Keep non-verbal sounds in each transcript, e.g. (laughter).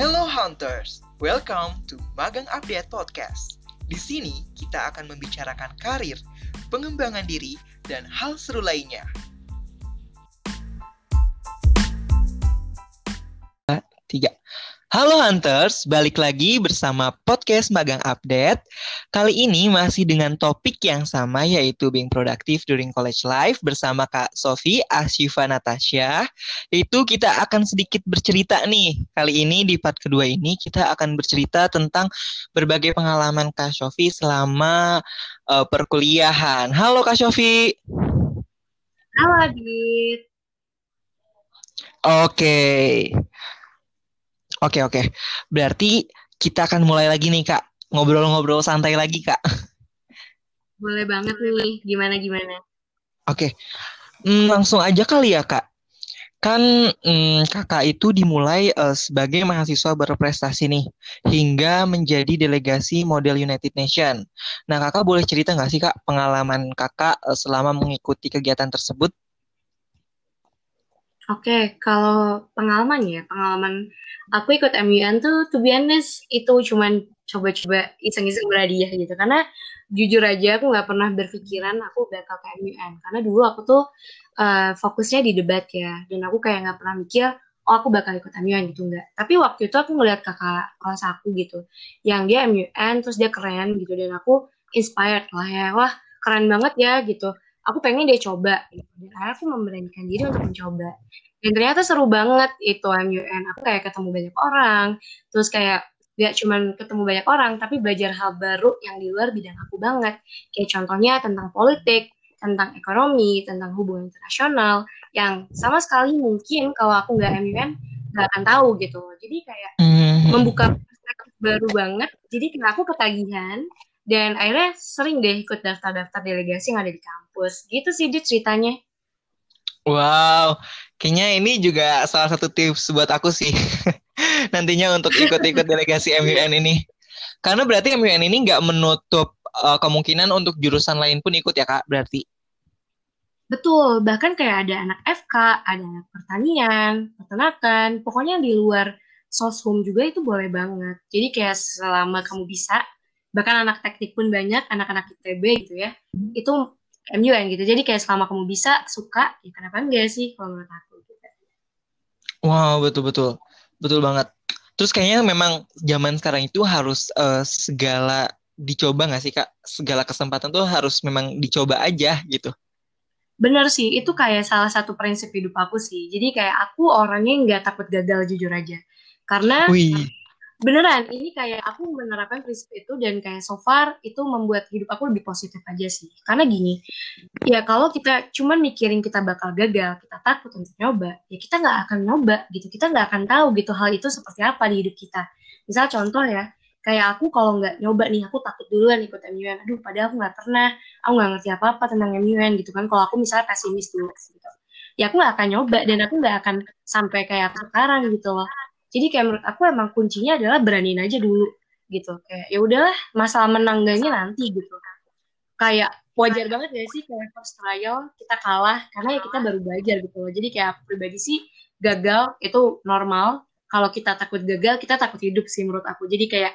Hello Hunters, welcome to Magang Update Podcast. Di sini kita akan membicarakan karir, pengembangan diri, dan hal seru lainnya. Halo Hunters, balik lagi bersama podcast Magang Update. Kali ini masih dengan topik yang sama yaitu being productive during college life bersama Kak Sofi Asyifa Natasha. Itu kita akan sedikit bercerita nih. Kali ini di part kedua ini kita akan bercerita tentang berbagai pengalaman Kak Sofi selama uh, perkuliahan. Halo Kak Sofi. Halo Adit. Oke. Okay. Oke oke. Berarti kita akan mulai lagi nih kak. Ngobrol-ngobrol santai lagi kak. Boleh banget nih. Gimana gimana? Oke. Hmm, langsung aja kali ya kak. Kan hmm, kakak itu dimulai uh, sebagai mahasiswa berprestasi nih. Hingga menjadi delegasi model United Nation. Nah kakak boleh cerita nggak sih kak pengalaman kakak uh, selama mengikuti kegiatan tersebut? Oke, kalau pengalaman ya, pengalaman aku ikut MUN tuh to be honest itu cuman coba-coba iseng-iseng berhadiah gitu. Karena jujur aja aku nggak pernah berpikiran aku bakal ke MUN. Karena dulu aku tuh uh, fokusnya di debat ya. Dan aku kayak nggak pernah mikir, oh aku bakal ikut MUN gitu enggak. Tapi waktu itu aku ngeliat kakak kelas aku gitu. Yang dia MUN, terus dia keren gitu. Dan aku inspired lah ya. Wah keren banget ya gitu aku pengen dia coba. Gitu. dan akhirnya aku memberanikan diri untuk mencoba. Dan ternyata seru banget itu MUN aku kayak ketemu banyak orang. Terus kayak gak cuman ketemu banyak orang tapi belajar hal baru yang di luar bidang aku banget. Kayak contohnya tentang politik tentang ekonomi tentang hubungan internasional yang sama sekali mungkin kalau aku nggak MUN nggak akan tahu gitu. Jadi kayak mm. membuka perspektif baru banget. Jadi kayak aku ketagihan dan akhirnya sering deh ikut daftar-daftar delegasi yang ada di kampus gitu sih dia ceritanya Wow, kayaknya ini juga salah satu tips buat aku sih. (laughs) Nantinya untuk ikut-ikut delegasi MUN ini. Karena berarti MUN ini nggak menutup uh, kemungkinan untuk jurusan lain pun ikut ya kak, berarti. Betul, bahkan kayak ada anak FK, ada anak pertanian, peternakan, pokoknya di luar soshum juga itu boleh banget. Jadi kayak selama kamu bisa, bahkan anak teknik pun banyak, anak-anak ITB gitu ya, itu MUN gitu. Jadi kayak selama kamu bisa, suka, ya kenapa enggak sih kalau menurut aku gitu. Wow, betul-betul. Betul banget. Terus kayaknya memang zaman sekarang itu harus uh, segala dicoba nggak sih kak? Segala kesempatan tuh harus memang dicoba aja gitu. Bener sih, itu kayak salah satu prinsip hidup aku sih. Jadi kayak aku orangnya nggak takut gagal jujur aja. Karena Wih beneran ini kayak aku menerapkan prinsip itu dan kayak so far itu membuat hidup aku lebih positif aja sih. Karena gini ya kalau kita cuma mikirin kita bakal gagal kita takut untuk nyoba ya kita nggak akan nyoba gitu. Kita nggak akan tahu gitu hal itu seperti apa di hidup kita. Misal contoh ya kayak aku kalau nggak nyoba nih aku takut duluan ikut MUN aduh padahal aku nggak pernah. Aku nggak ngerti apa apa tentang MUN gitu kan. Kalau aku misalnya pesimis dulu gitu. Ya aku nggak akan nyoba dan aku nggak akan sampai kayak sekarang gitu loh jadi kayak menurut aku emang kuncinya adalah beraniin aja dulu gitu. Kayak ya udahlah masalah menang nanti gitu. Kayak wajar banget gak sih kayak first trial kita kalah karena ya kita baru belajar gitu loh. Jadi kayak pribadi sih gagal itu normal. Kalau kita takut gagal kita takut hidup sih menurut aku. Jadi kayak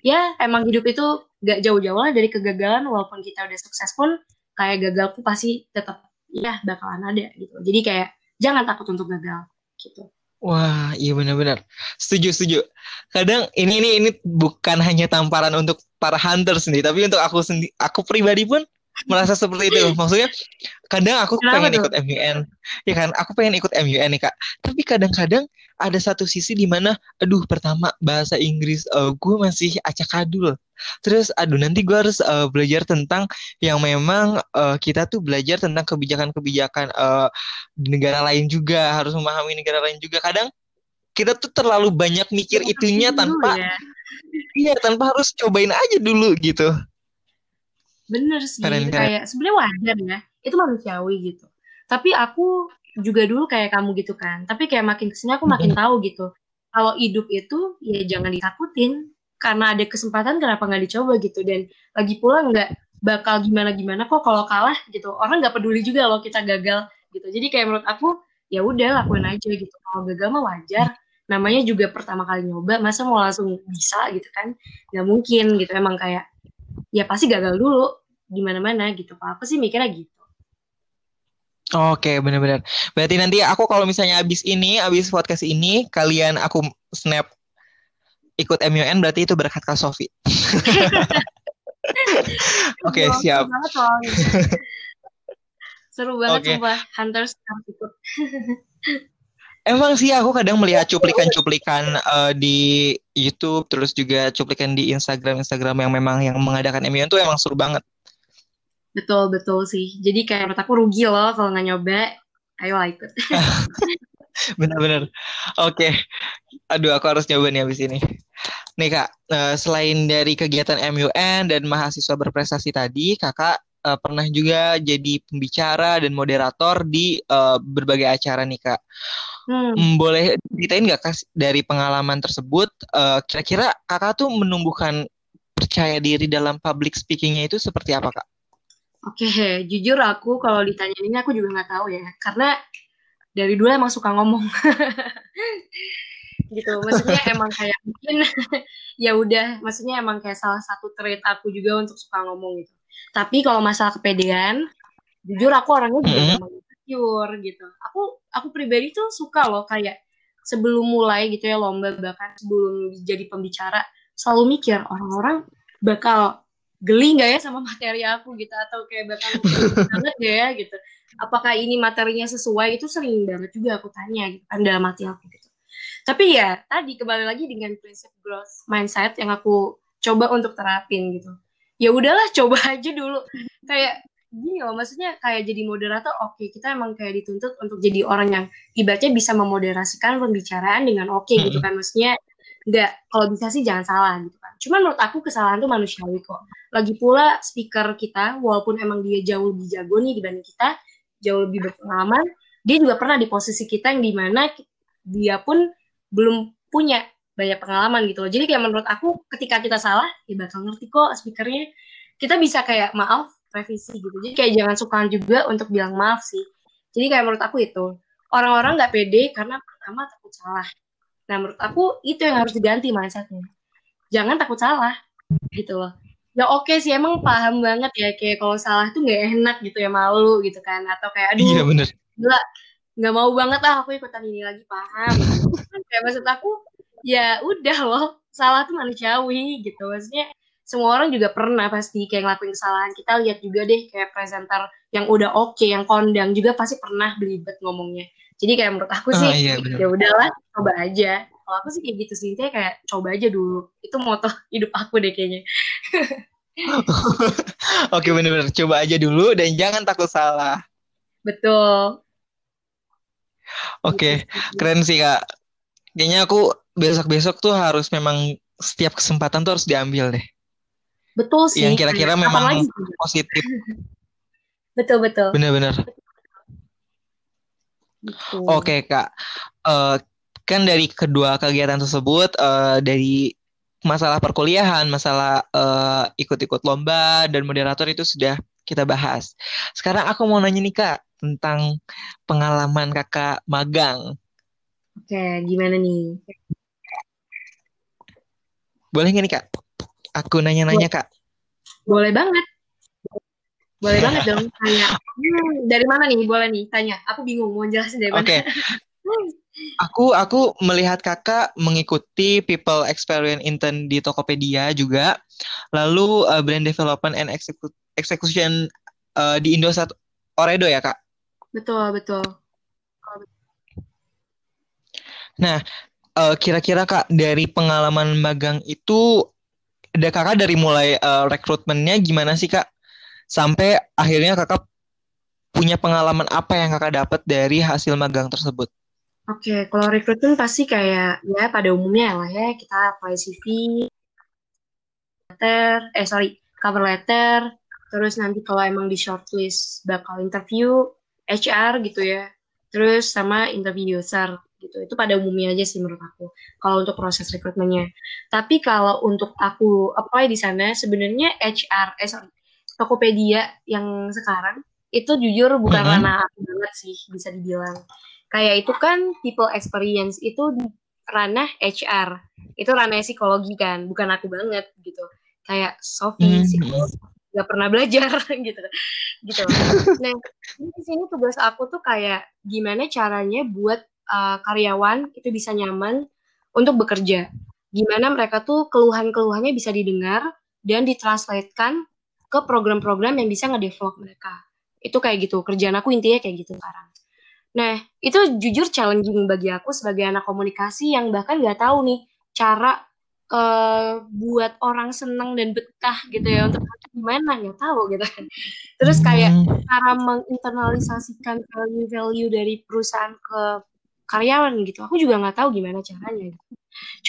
ya emang hidup itu gak jauh-jauh lah dari kegagalan walaupun kita udah sukses pun kayak gagal pun pasti tetap ya bakalan ada gitu. Jadi kayak jangan takut untuk gagal gitu Wah, iya benar-benar. Setuju, setuju. Kadang ini ini ini bukan hanya tamparan untuk para hunters nih, tapi untuk aku sendiri, aku pribadi pun merasa seperti itu. Maksudnya, kadang aku Kenapa pengen tuh? ikut MUN, ya kan? Aku pengen ikut MUN nih kak. Tapi kadang-kadang ada satu sisi di mana aduh pertama bahasa Inggris uh, gue masih acak adul terus aduh nanti gue harus uh, belajar tentang yang memang uh, kita tuh belajar tentang kebijakan-kebijakan uh, di negara lain juga harus memahami negara lain juga kadang kita tuh terlalu banyak mikir itunya tanpa ya. iya tanpa harus cobain aja dulu gitu bener sih keren, keren. kayak sebenarnya wajar ya. Itu manusiawi gitu. Tapi aku juga dulu kayak kamu gitu kan. Tapi kayak makin ke sini aku makin tahu gitu. Kalau hidup itu ya jangan ditakutin. Karena ada kesempatan kenapa nggak dicoba gitu? Dan lagi pula nggak bakal gimana gimana kok kalau kalah gitu. Orang nggak peduli juga loh kita gagal gitu. Jadi kayak menurut aku ya udah lakuin aja gitu. Kalau gagal mah wajar. Namanya juga pertama kali nyoba masa mau langsung bisa gitu kan? Nggak mungkin gitu. Emang kayak ya pasti gagal dulu di mana-mana gitu apa sih mikirnya gitu Oke, benar-benar. Berarti nanti aku kalau misalnya abis ini, abis podcast ini, kalian aku snap ikut MUN, berarti itu berkat Kak Sofi. (laughs) Oke, okay, siap. (laughs) Seru banget okay. sumpah Hunters ikut. (laughs) Emang sih aku kadang melihat cuplikan-cuplikan uh, di YouTube terus juga cuplikan di Instagram Instagram yang memang yang mengadakan MUN tuh emang seru banget. Betul betul sih. Jadi kayak menurut aku rugi loh kalau nggak nyoba. Ayo ikut. (laughs) Bener-bener. Oke. Okay. Aduh aku harus nyoba nih abis ini. Nih kak, uh, selain dari kegiatan MUN dan mahasiswa berprestasi tadi, kakak uh, pernah juga jadi pembicara dan moderator di uh, berbagai acara nih kak. Hmm. hmm boleh ceritain nggak kak dari pengalaman tersebut? Uh, kira-kira kakak tuh menumbuhkan percaya diri dalam public speakingnya itu seperti apa kak? Oke, okay, jujur aku kalau ditanya ini aku juga nggak tahu ya, karena dari dulu emang suka ngomong. (laughs) gitu, maksudnya emang kayak mungkin (laughs) ya udah, maksudnya emang kayak salah satu trait aku juga untuk suka ngomong gitu. Tapi kalau masalah kepedean, jujur aku orangnya juga mm -hmm. insecure gitu. Aku aku pribadi tuh suka loh kayak sebelum mulai gitu ya lomba bahkan sebelum jadi pembicara selalu mikir orang-orang bakal geli nggak ya sama materi aku gitu atau kayak bakal (laughs) banget gak ya gitu. Apakah ini materinya sesuai itu sering banget juga aku tanya gitu kan dalam hati aku gitu. Tapi ya tadi kembali lagi dengan prinsip growth mindset yang aku coba untuk terapin gitu ya udahlah coba aja dulu kayak gini loh maksudnya kayak jadi moderator oke okay, kita emang kayak dituntut untuk jadi orang yang ibaratnya bisa memoderasikan pembicaraan dengan oke okay, gitu kan maksudnya nggak kalau bisa sih jangan salah gitu kan cuman menurut aku kesalahan tuh manusiawi kok lagi pula speaker kita walaupun emang dia jauh lebih jago nih dibanding kita jauh lebih berpengalaman dia juga pernah di posisi kita yang di mana dia pun belum punya banyak pengalaman gitu loh. Jadi kayak menurut aku ketika kita salah ya bakal ngerti kok speakernya. Kita bisa kayak maaf revisi gitu. Jadi kayak jangan suka juga untuk bilang maaf sih. Jadi kayak menurut aku itu orang-orang nggak pede karena pertama takut salah. Nah menurut aku itu yang harus diganti mindsetnya. Jangan takut salah gitu loh. Ya oke okay sih emang paham banget ya kayak kalau salah tuh nggak enak gitu ya malu gitu kan atau kayak aduh iya, bener. gila nggak mau banget lah aku ikutan ini lagi paham. (laughs) kayak maksud aku ya udah loh salah tuh manusiawi gitu maksudnya semua orang juga pernah pasti kayak ngelakuin kesalahan kita lihat juga deh kayak presenter yang udah oke okay, yang kondang juga pasti pernah belibet ngomongnya jadi kayak menurut aku sih oh, iya, ya udahlah coba aja kalau aku sih kayak gitu sih Intinya kayak coba aja dulu itu moto (laughs) hidup aku deh kayaknya (laughs) Oke bener-bener coba aja dulu dan jangan takut salah. Betul. Oke, gitu keren sih kak. Kayaknya aku besok-besok tuh harus memang setiap kesempatan tuh harus diambil deh. Betul sih. Yang kira-kira memang lagi? positif. betul betul. Benar-benar. Oke kak, uh, kan dari kedua kegiatan tersebut uh, dari masalah perkuliahan, masalah uh, ikut-ikut lomba dan moderator itu sudah kita bahas. Sekarang aku mau nanya nih kak tentang pengalaman kakak magang. Oke, gimana nih? Boleh nggak nih kak? Aku nanya-nanya kak. Boleh banget. Boleh banget dong. Tanya. Hmm, dari mana nih? Boleh nih. Tanya. Aku bingung mau jelasin dari mana. Oke. Okay. Aku aku melihat kakak mengikuti People Experience Intern di Tokopedia juga, lalu uh, Brand Development and Execution uh, di Indosat Oredo ya kak? Betul betul. Nah, uh, kira-kira kak dari pengalaman magang itu ada kakak dari mulai uh, rekrutmennya gimana sih kak? Sampai akhirnya kakak punya pengalaman apa yang kakak dapat dari hasil magang tersebut? Oke, okay, kalau rekrutmen pasti kayak ya pada umumnya lah ya. Kita apply CV, letter, eh sorry cover letter, terus nanti kalau emang di shortlist bakal interview HR gitu ya, terus sama interview user gitu. Itu pada umumnya aja sih menurut aku. Kalau untuk proses rekrutmennya. Tapi kalau untuk aku apply di sana sebenarnya HR eh sorry, Tokopedia yang sekarang itu jujur bukan mm -hmm. karena aku banget sih bisa dibilang. Kayak itu kan people experience itu ranah HR itu ranah psikologi kan bukan aku banget gitu kayak Sophie hmm. psikologi nggak pernah belajar (laughs) gitu gitu nah di sini tugas aku tuh kayak gimana caranya buat uh, karyawan itu bisa nyaman untuk bekerja. Gimana mereka tuh keluhan-keluhannya bisa didengar dan ditranslatekan ke program-program yang bisa ngedevelop mereka. Itu kayak gitu kerjaan aku intinya kayak gitu sekarang. Nah itu jujur challenging bagi aku sebagai anak komunikasi yang bahkan nggak tahu nih cara uh, buat orang seneng dan betah gitu ya untuk gimana nggak tahu gitu kan. Terus kayak hmm. cara menginternalisasikan value-value dari perusahaan ke karyawan gitu aku juga nggak tahu gimana caranya gitu.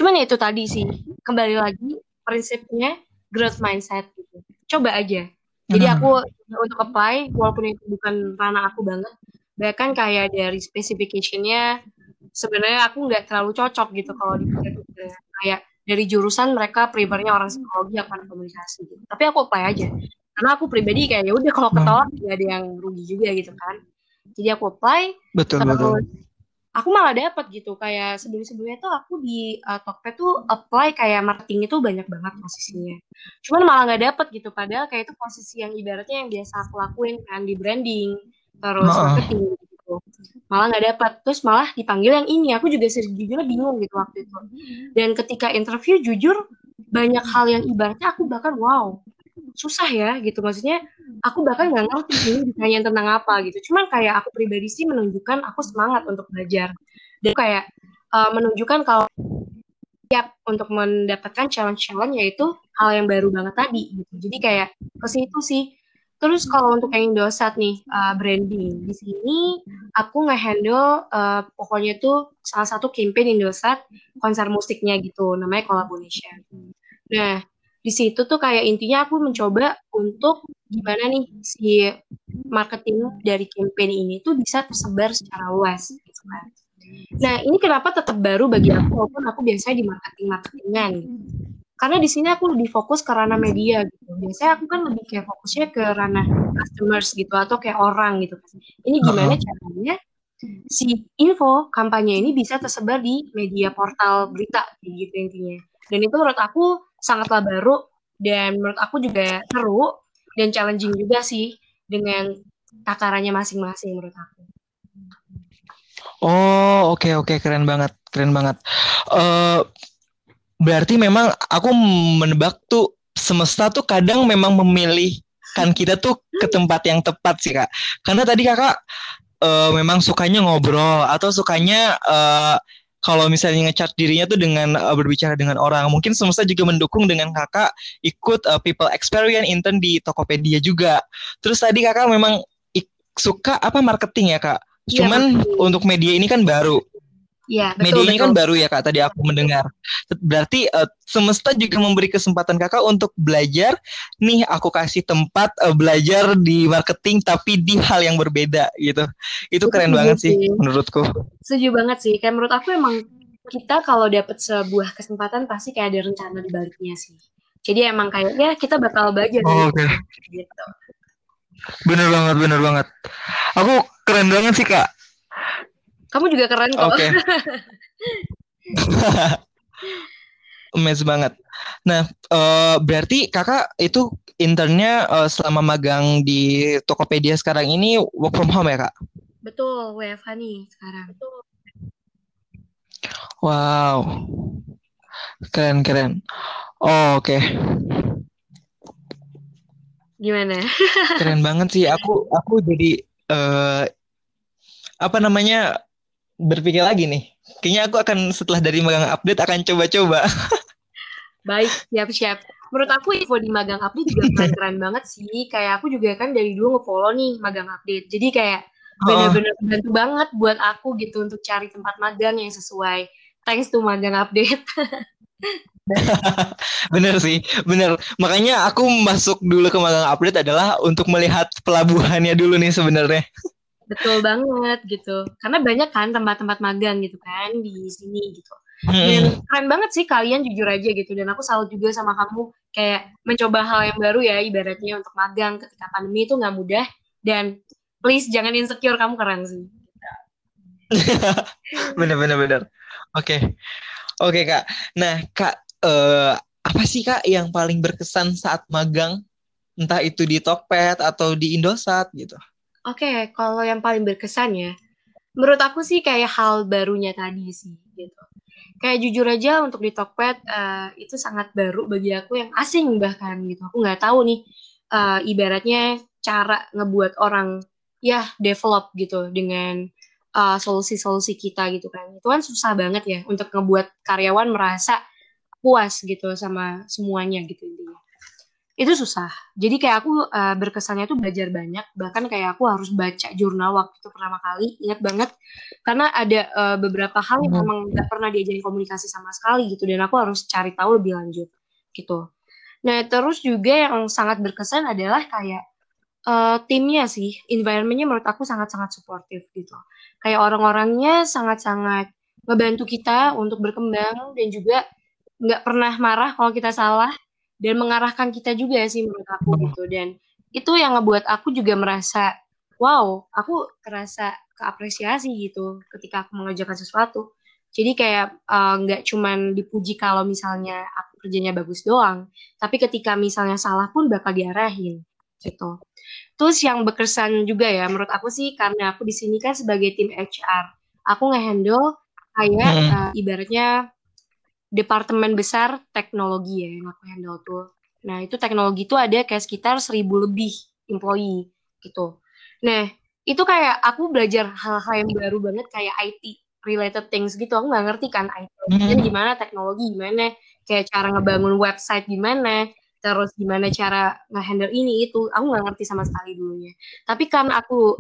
cuman ya itu tadi sih kembali lagi prinsipnya growth mindset gitu coba aja jadi hmm. aku untuk apply walaupun itu bukan ranah aku banget bahkan kayak dari specificationnya sebenarnya aku nggak terlalu cocok gitu kalau di kayak dari jurusan mereka prefernya orang psikologi akan komunikasi gitu. Tapi aku apply aja. Karena aku pribadi kayak ya udah kalau ketolak hmm. ada yang rugi juga gitu kan. Jadi aku apply. Betul betul. Aku malah dapat gitu kayak sebelum-sebelumnya tuh aku di uh, Tokped tuh apply kayak marketing itu banyak banget posisinya. Cuman malah nggak dapat gitu padahal kayak itu posisi yang ibaratnya yang biasa aku lakuin kan di branding terus marketing gitu. Malah nggak dapat terus malah dipanggil yang ini. Aku juga sejujurnya bingung gitu waktu itu. Dan ketika interview jujur banyak hal yang ibaratnya aku bahkan wow susah ya gitu. Maksudnya aku bahkan nggak ngerti ini ditanya tentang apa gitu. Cuman kayak aku pribadi sih menunjukkan aku semangat untuk belajar. Dan kayak uh, menunjukkan kalau siap untuk mendapatkan challenge-challenge yaitu hal yang baru banget tadi gitu. Jadi kayak ke situ sih. Terus kalau untuk yang Indosat nih uh, branding. Di sini aku ngehandle uh, pokoknya tuh salah satu campaign Indosat konser musiknya gitu namanya collaboration. Nah di situ tuh kayak intinya aku mencoba untuk gimana nih si marketing dari campaign ini tuh bisa tersebar secara luas. Gitu kan. Nah ini kenapa tetap baru bagi aku walaupun aku biasanya di marketing marketingan. Karena di sini aku lebih fokus ke ranah media gitu. Biasanya aku kan lebih kayak fokusnya ke ranah customers gitu atau kayak orang gitu. Ini gimana uh -huh. caranya si info kampanye ini bisa tersebar di media portal berita gitu intinya. Dan itu menurut aku sangatlah baru dan menurut aku juga seru dan challenging juga sih dengan takarannya masing-masing menurut aku. Oh, oke okay, oke okay. keren banget, keren banget. Uh, berarti memang aku menebak tuh semesta tuh kadang memang memilihkan kita tuh ke tempat yang tepat sih kak karena tadi kakak uh, memang sukanya ngobrol atau sukanya uh, kalau misalnya ngecat dirinya tuh dengan uh, berbicara dengan orang mungkin semesta juga mendukung dengan kakak ikut uh, people experience intern di Tokopedia juga. Terus tadi kakak memang suka apa marketing ya kak? Iya, cuman ya, untuk media ini kan baru Iya, betul. Media ini kan baru ya kak. Tadi aku mendengar. Berarti uh, semesta juga memberi kesempatan kakak untuk belajar. Nih aku kasih tempat uh, belajar di marketing tapi di hal yang berbeda gitu. Itu keren Setuju banget sih menurutku. Setuju banget sih. Kayak menurut aku emang kita kalau dapat sebuah kesempatan pasti kayak ada rencana di baliknya sih. Jadi emang kayak ya kita bakal belajar. Oh, Oke. Okay. Gitu. Bener banget, bener banget. Aku keren banget sih kak kamu juga keren kok. Oke. (laughs) Okay. Emes banget. Nah, uh, berarti kakak itu internnya uh, selama magang di Tokopedia sekarang ini work from home ya kak? Betul, WFH nih sekarang. Betul. Wow, keren keren. Oh, Oke. Okay. Gimana? keren banget sih. Aku aku jadi uh, apa namanya berpikir lagi nih. Kayaknya aku akan setelah dari magang update akan coba-coba. (laughs) Baik, siap-siap. Menurut aku info di magang update juga keren-keren banget sih. Kayak aku juga kan dari dulu nge-follow nih magang update. Jadi kayak benar-benar oh. bantu banget buat aku gitu untuk cari tempat magang yang sesuai. Thanks to magang update. (laughs) bener sih, bener. Makanya aku masuk dulu ke magang update adalah untuk melihat pelabuhannya dulu nih sebenarnya. Betul banget gitu. Karena banyak kan tempat-tempat magang gitu kan di sini gitu. Dan keren banget sih kalian jujur aja gitu. Dan aku salut juga sama kamu kayak mencoba hal yang baru ya ibaratnya untuk magang ketika pandemi itu nggak mudah. Dan please jangan insecure kamu keren sih. (laughs) bener bener bener. Oke. Oke, Kak. Nah, Kak, uh, apa sih Kak yang paling berkesan saat magang? Entah itu di Tokped atau di Indosat gitu. Oke, okay, kalau yang paling berkesan ya, menurut aku sih kayak hal barunya tadi sih gitu. Kayak jujur aja untuk di Tokped uh, itu sangat baru bagi aku yang asing bahkan gitu. Aku nggak tahu nih uh, ibaratnya cara ngebuat orang ya develop gitu dengan uh, solusi-solusi kita gitu kan. Itu kan susah banget ya untuk ngebuat karyawan merasa puas gitu sama semuanya gitu intinya itu susah. Jadi kayak aku uh, berkesannya tuh belajar banyak. Bahkan kayak aku harus baca jurnal waktu itu pertama kali. Ingat banget. Karena ada uh, beberapa hal yang hmm. memang nggak pernah diajarin komunikasi sama sekali gitu. Dan aku harus cari tahu lebih lanjut gitu. Nah terus juga yang sangat berkesan adalah kayak uh, timnya sih. Environmentnya menurut aku sangat-sangat suportif gitu. Kayak orang-orangnya sangat-sangat ngebantu kita untuk berkembang dan juga nggak pernah marah kalau kita salah dan mengarahkan kita juga sih menurut aku hmm. gitu. Dan itu yang ngebuat aku juga merasa wow aku kerasa keapresiasi gitu ketika aku mengerjakan sesuatu. Jadi kayak eh, nggak uh, cuman dipuji kalau misalnya aku kerjanya bagus doang tapi ketika misalnya salah pun bakal diarahin gitu. Terus yang berkesan juga ya menurut aku sih karena aku di sini kan sebagai tim HR aku ngehandle kayak uh, ibaratnya departemen besar teknologi ya yang aku handle tuh. Nah itu teknologi itu ada kayak sekitar seribu lebih employee gitu. Nah itu kayak aku belajar hal-hal yang baru banget kayak IT related things gitu. Aku nggak ngerti kan IT hmm. gimana, teknologi gimana, kayak cara ngebangun website gimana, terus gimana cara ngehandle ini itu. Aku nggak ngerti sama sekali dulunya. Tapi karena aku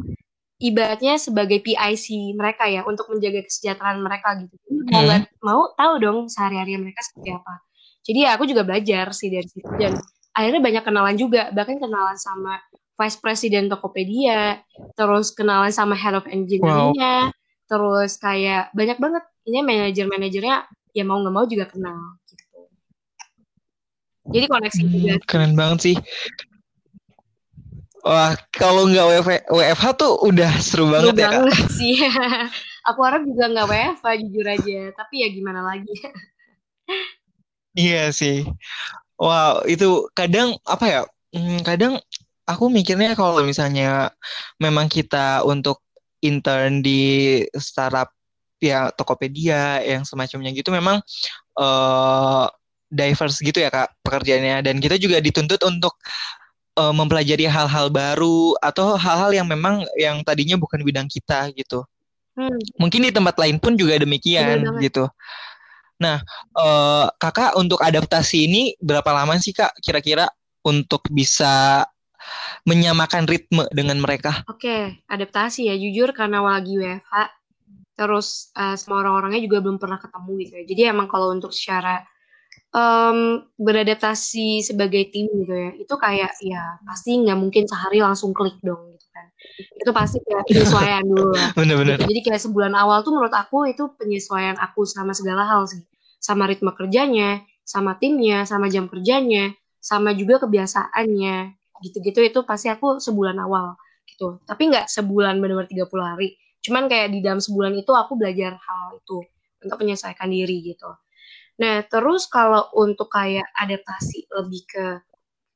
ibaratnya sebagai PIC mereka ya untuk menjaga kesejahteraan mereka gitu. Mau hmm. mau tahu dong sehari-hari mereka seperti apa. Jadi ya aku juga belajar sih dari situ dan akhirnya banyak kenalan juga bahkan kenalan sama Vice President Tokopedia, terus kenalan sama Head of Engineering-nya, wow. terus kayak banyak banget ini manajer-manajernya ya mau nggak mau juga kenal gitu. Jadi koneksi hmm, juga. Keren banget sih. Wah, kalau nggak WF, WFH tuh udah seru banget seru ya, banget Kak. (laughs) sih. (laughs) Aku harap juga nggak WFH jujur aja, tapi ya gimana lagi. iya sih. Wow, itu kadang apa ya? Hmm, kadang aku mikirnya kalau misalnya memang kita untuk intern di startup ya Tokopedia yang semacamnya gitu memang uh, diverse gitu ya kak pekerjaannya dan kita juga dituntut untuk uh, mempelajari hal-hal baru atau hal-hal yang memang yang tadinya bukan bidang kita gitu. Hmm. Mungkin di tempat lain pun juga demikian gitu. Nah, uh, kakak untuk adaptasi ini berapa lama sih kak kira-kira untuk bisa menyamakan ritme dengan mereka? Oke, adaptasi ya jujur karena lagi WFH, terus uh, semua orang-orangnya juga belum pernah ketemu gitu ya. Jadi emang kalau untuk secara um, beradaptasi sebagai tim gitu ya, itu kayak ya pasti nggak mungkin sehari langsung klik dong gitu kan. Itu pasti kayak penyesuaian dulu lah. (laughs) Bener-bener. Gitu. Jadi kayak sebulan awal tuh menurut aku itu penyesuaian aku sama segala hal sih. Sama ritme kerjanya, sama timnya, sama jam kerjanya, sama juga kebiasaannya. Gitu-gitu itu pasti aku sebulan awal gitu. Tapi nggak sebulan benar-benar 30 hari. Cuman kayak di dalam sebulan itu aku belajar hal itu untuk menyesuaikan diri gitu. Nah, terus kalau untuk kayak adaptasi lebih ke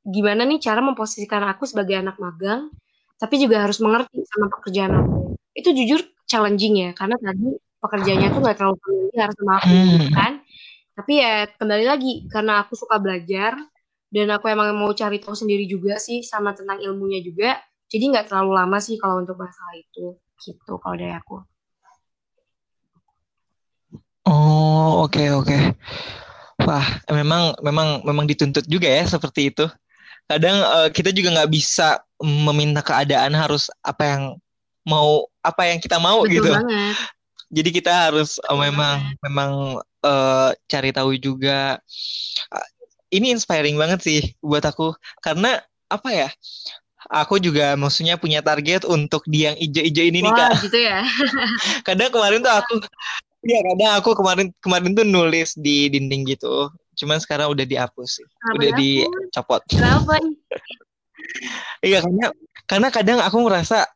gimana nih cara memposisikan aku sebagai anak magang, tapi juga harus mengerti sama pekerjaan aku. Itu jujur challenging ya, karena tadi pekerjaannya tuh gak terlalu familiar sama aku, gitu kan. Tapi ya kembali lagi, karena aku suka belajar, dan aku emang mau cari tahu sendiri juga sih sama tentang ilmunya juga, jadi nggak terlalu lama sih kalau untuk masalah itu, gitu kalau dari aku. Oh, oke oke. Wah, memang memang memang dituntut juga ya seperti itu. Kadang uh, kita juga nggak bisa meminta keadaan harus apa yang mau apa yang kita mau Betul gitu. Banget. Jadi kita harus uh, memang banget. memang uh, cari tahu juga. Uh, ini inspiring banget sih buat aku karena apa ya? Aku juga maksudnya punya target untuk di yang ijo-ijo ini Wah, nih kak. gitu ya. (laughs) Kadang kemarin tuh aku Iya, kadang aku kemarin kemarin tuh nulis di dinding gitu. Cuman sekarang udah dihapus sih. Kenapa udah dicopot. Kenapa? (laughs) iya, karena karena kadang aku ngerasa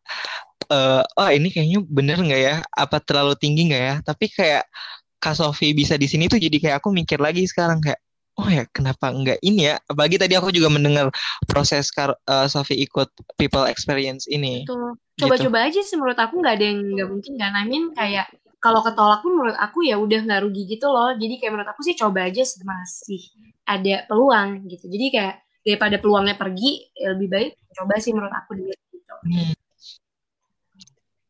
uh, oh ini kayaknya bener nggak ya? Apa terlalu tinggi nggak ya? Tapi kayak Kak Sofi bisa di sini tuh jadi kayak aku mikir lagi sekarang kayak oh ya kenapa enggak ini ya bagi tadi aku juga mendengar proses Kar uh, Sofi ikut people experience ini coba-coba gitu. aja sih menurut aku nggak ada yang nggak mungkin kan I mean kayak kalau ketolak pun menurut aku ya udah nggak rugi gitu loh jadi kayak menurut aku sih coba aja masih ada peluang gitu jadi kayak daripada peluangnya pergi ya lebih baik coba sih menurut aku dulu gitu hmm.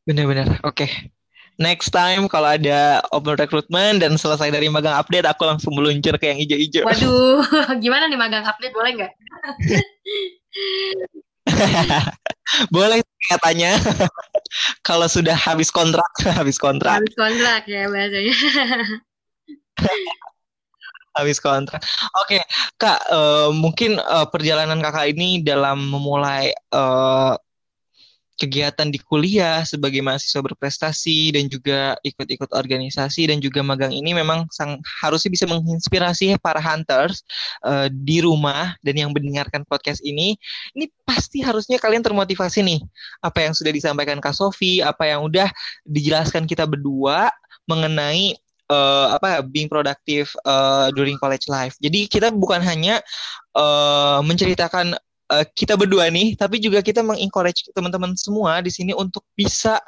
bener-bener oke okay next time kalau ada open recruitment dan selesai dari magang update aku langsung meluncur ke yang hijau-hijau. Waduh, (laughs) gimana nih magang update boleh nggak? (laughs) boleh katanya. Kalau sudah habis kontrak (laughs) habis kontrak. Habis kontrak ya bahasanya (laughs) habis kontrak. Oke okay, kak uh, mungkin uh, perjalanan kakak ini dalam memulai uh, kegiatan di kuliah sebagai mahasiswa berprestasi dan juga ikut-ikut organisasi dan juga magang ini memang sang, harusnya bisa menginspirasi para hunters uh, di rumah dan yang mendengarkan podcast ini ini pasti harusnya kalian termotivasi nih apa yang sudah disampaikan Kak Sofi apa yang udah dijelaskan kita berdua mengenai uh, apa being productive uh, during college life. Jadi kita bukan hanya uh, menceritakan uh, kita berdua nih, tapi juga kita mengencourage teman-teman semua di sini untuk bisa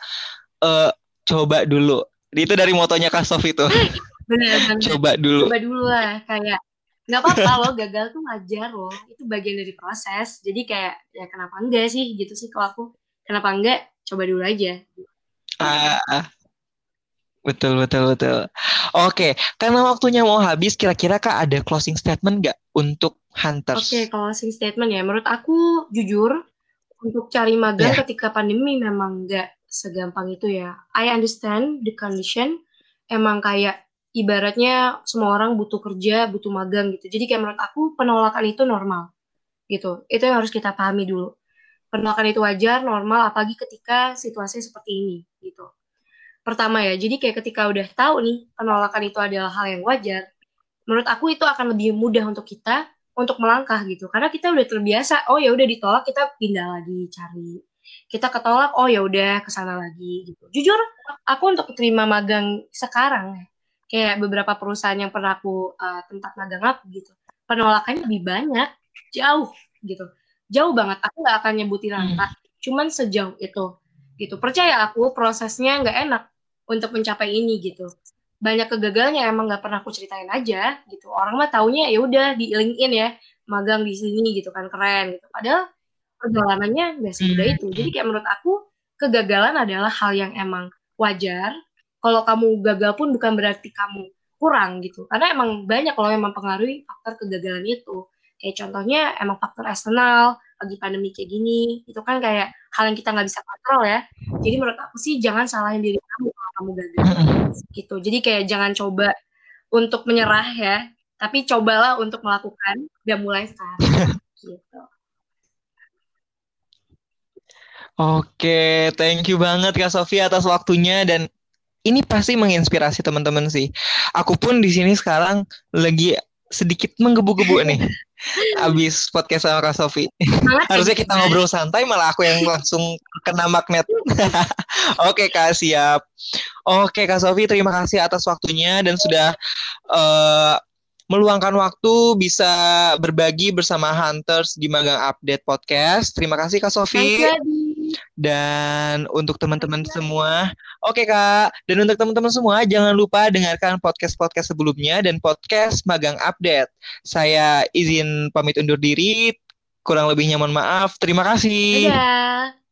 uh, coba dulu. Itu dari motonya Kasof itu. (laughs) Bener, bener. Coba dulu. Coba dulu lah, kayak nggak apa-apa loh gagal tuh ngajar loh itu bagian dari proses jadi kayak ya kenapa enggak sih gitu sih kalau aku kenapa enggak coba dulu aja ah, ah. Betul, betul, betul. Oke, karena waktunya mau habis, kira-kira Kak ada closing statement nggak untuk Hunters? Oke, closing statement ya. Menurut aku, jujur, untuk cari magang yeah. ketika pandemi memang nggak segampang itu ya. I understand the condition. Emang kayak ibaratnya semua orang butuh kerja, butuh magang gitu. Jadi kayak menurut aku penolakan itu normal gitu. Itu yang harus kita pahami dulu. Penolakan itu wajar, normal, apalagi ketika situasi seperti ini gitu pertama ya jadi kayak ketika udah tahu nih penolakan itu adalah hal yang wajar menurut aku itu akan lebih mudah untuk kita untuk melangkah gitu. Karena kita udah terbiasa oh ya udah ditolak kita pindah lagi cari. Kita ketolak oh ya udah ke sana lagi gitu. Jujur aku untuk terima magang sekarang kayak beberapa perusahaan yang pernah aku uh, tempat magang aku gitu penolakannya lebih banyak jauh gitu. Jauh banget aku nggak akan nyebutin angka hmm. cuman sejauh itu gitu. Percaya aku prosesnya nggak enak untuk mencapai ini gitu banyak kegagalannya emang nggak pernah aku ceritain aja gitu. Orang mah taunya ya udah di LinkedIn ya magang di sini gitu kan keren gitu. Padahal perjalanannya nggak semudah hmm. itu. jadi kayak menurut aku kegagalan adalah hal yang emang wajar. Kalau kamu gagal pun bukan berarti kamu kurang gitu. Karena emang banyak loh yang mempengaruhi faktor kegagalan itu. Kayak contohnya emang faktor eksternal lagi pandemi kayak gini. Itu kan kayak hal yang kita nggak bisa kontrol ya. Jadi menurut aku sih jangan salahin diri kamu kamu gagal. Gitu. Jadi kayak jangan coba untuk menyerah ya. Tapi cobalah untuk melakukan dan mulai sekarang. (laughs) Gitu. Oke, thank you banget Kak Sofia atas waktunya dan ini pasti menginspirasi teman-teman sih. Aku pun di sini sekarang lagi sedikit menggebu-gebu nih. (laughs) Abis podcast sama Kak Sofi. (laughs) Harusnya kita ngobrol santai, malah aku yang langsung kena magnet. (laughs) Oke Kak, siap. Oke Kak Sofi, terima kasih atas waktunya dan sudah uh, meluangkan waktu bisa berbagi bersama Hunters di Magang Update Podcast. Terima kasih Kak Sofi. Dan untuk teman-teman semua, oke okay, Kak. Dan untuk teman-teman semua, jangan lupa dengarkan podcast-podcast sebelumnya dan podcast Magang Update. Saya izin pamit undur diri. Kurang lebihnya mohon maaf. Terima kasih. Dadah.